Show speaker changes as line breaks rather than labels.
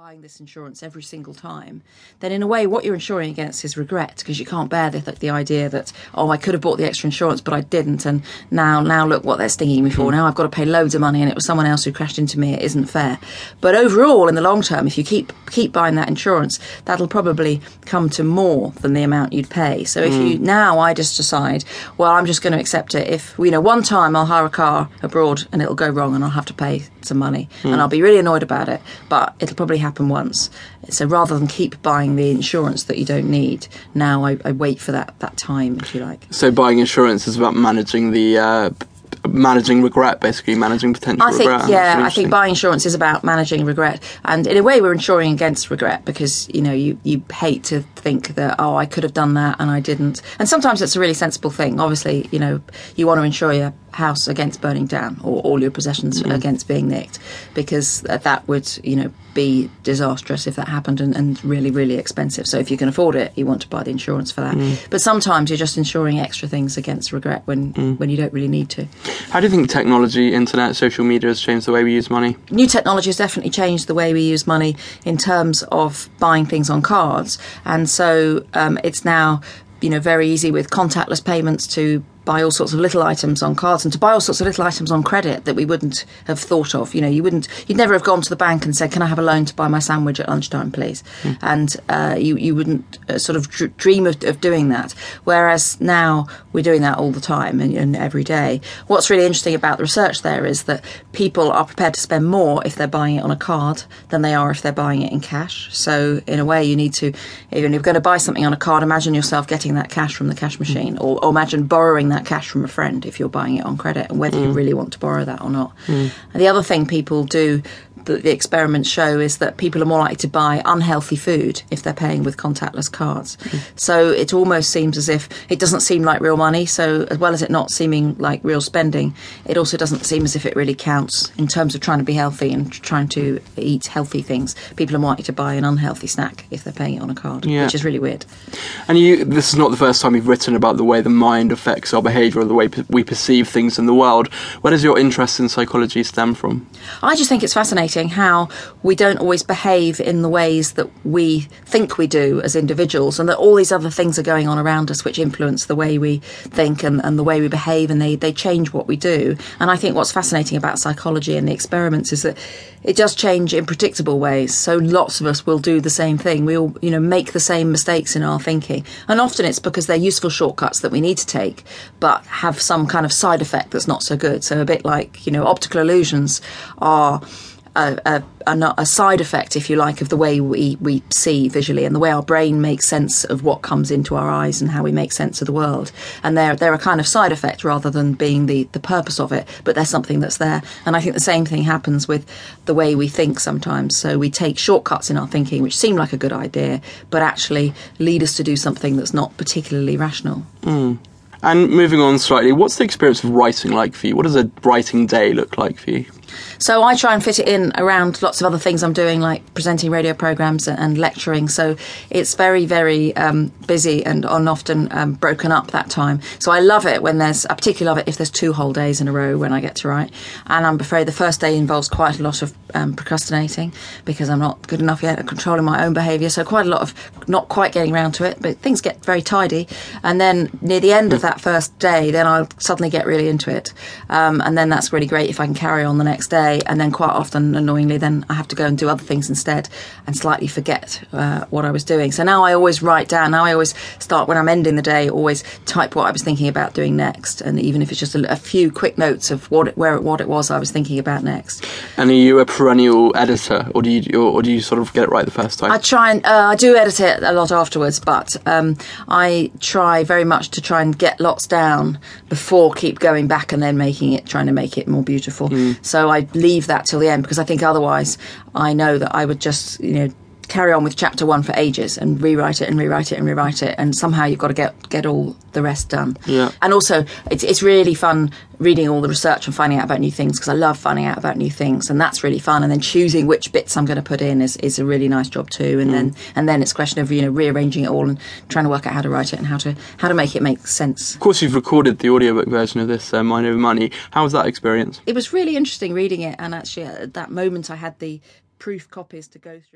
buying this insurance every single time, then in a way, what you're insuring against is regret because you can't bear the, the idea that oh, I could have bought the extra insurance, but I didn't, and now now look what they're stinging me for. Hmm. Now I've got to pay loads of money, and it was someone else who crashed into me. It isn't fair. But overall, in the long term, if you keep keep buying that insurance, that'll probably come to more than the amount you'd pay. So if you hmm. now, I just decide, well, I'm just going to accept it. If you know, one time I'll hire a car abroad and it'll go wrong, and I'll have to pay some money, and I'll be really annoyed about it. But it'll probably happen once. So rather than keep buying the insurance that you don't need, now I, I wait for that that time, if you like.
So buying insurance is about managing the uh, managing regret, basically managing potential
I think,
regret.
Yeah, I think buying insurance is about managing regret, and in a way, we're insuring against regret because you know you you hate to think that oh I could have done that and I didn't, and sometimes it's a really sensible thing. Obviously, you know you want to insure your house against burning down or all your possessions against being nicked because that would you know be disastrous if that happened and, and really really expensive. So if you can afford it, you want to buy the insurance for that. But sometimes you're just insuring extra things against regret when when you don't really need to.
How do you think technology, internet, social media has changed the way we use money?
new technology has definitely changed the way we use money in terms of buying things on cards, and so um, it's now you know very easy with contactless payments to buy all sorts of little items on cards and to buy all sorts of little items on credit that we wouldn't have thought of. You know, you wouldn't, you'd never have gone to the bank and said, "Can I have a loan to buy my sandwich at lunchtime, please?" And uh, you you wouldn't uh, sort of dr- dream of, of doing that. Whereas now we're doing that all the time and, and every day. What's really interesting about the research there is that people are prepared to spend more if they're buying it on a card than they are if they're buying it in cash. So in a way, you need to, if you're going to buy something on a card, imagine yourself getting that cash from the cash machine, or, or imagine borrowing that cash from a friend if you're buying it on credit, and whether you mm. really want to borrow that or not. And the other thing people do that the experiments show is that people are more likely to buy unhealthy food if they're paying with contactless cards. Mm. So it almost seems as if it doesn't seem like real money. So as well as it not seeming like real spending, it also doesn't seem as if it really counts in terms of trying to be healthy and trying to eat healthy things. People are more likely to buy an unhealthy snack if they're paying it on a card,
Yeah.
which is really weird.
And you, this is not the first time you've written about the way the mind affects our behaviour or the way we perceive things in the world. Where does your interest in psychology stem from?
I just think it's fascinating how we don't always behave in the ways that we think we do as individuals, and that all these other things are going on around us which influence the way we think and, and the way we behave, and they, they change what we do. And I think what's fascinating about psychology and the experiments is that it does change in predictable ways. So lots of us will do the same thing. We all, you know, make the same mistakes in our thinking. And often it's because they're useful shortcuts that we need to take, but have some kind of side effect that's not so good. So a bit like, you know, optical illusions are a, a, a, side effect, if you like, of the way we, we see visually and the way our brain makes sense of what comes into our eyes and how we make sense of the world. And they're, they're a kind of side effect rather than being the, the purpose of it, but they're something that's there. And I think the same thing happens with the way we think sometimes. So we take shortcuts in our thinking, which seem like a good idea, but actually lead us to do something that's not particularly rational. Hmm.
And moving on slightly, what's the experience of writing like for you? What does a writing day look like for you?
So I try and fit it in around lots of other things I'm doing, like presenting radio programs and, and lecturing. So it's very, very um, busy and, and often um, broken up that time. So I love it when there's, I particularly love it if there's two whole days in a row when I get to write. And I'm afraid the first day involves quite a lot of um, procrastinating because I'm not good enough yet at controlling my own behaviour. So quite a lot of not quite getting around to it, but things get very tidy. And then near the end of that first day, then I'll suddenly get really into it. Um, and then that's really great if I can carry on the next day. And then quite often, annoyingly, then I have to go and do other things instead and slightly forget uh, what I was doing. So now I always write down. Now I always start when I'm ending the day, always type what I was thinking about doing next. And even if it's just a, a few quick notes of what it, where what it was I was thinking about next.
And are you a perennial editor, or do you, or, do you sort of get it right the first time?
I try and uh, I do edit it a lot afterwards, but um, I try very much to try and get lots down before keep going back and then making it, trying to make it more beautiful. So I leave that till the end because I think otherwise I know that I would just you know carry on with chapter one for ages and rewrite it and rewrite it and rewrite it and somehow you've got to get get all the rest done
Yeah.
and also it's, it's really fun reading all the research and finding out about new things because i love finding out about new things and that's really fun and then choosing which bits i'm going to put in is, is a really nice job too and then and then it's a question of you know rearranging it all and trying to work out how to write it and how to how to make it make sense
of course, you've recorded the audiobook version of this, uh, Mind Over Money. How was that experience?
it was really interesting reading it and actually at that moment i had the proof copies to go through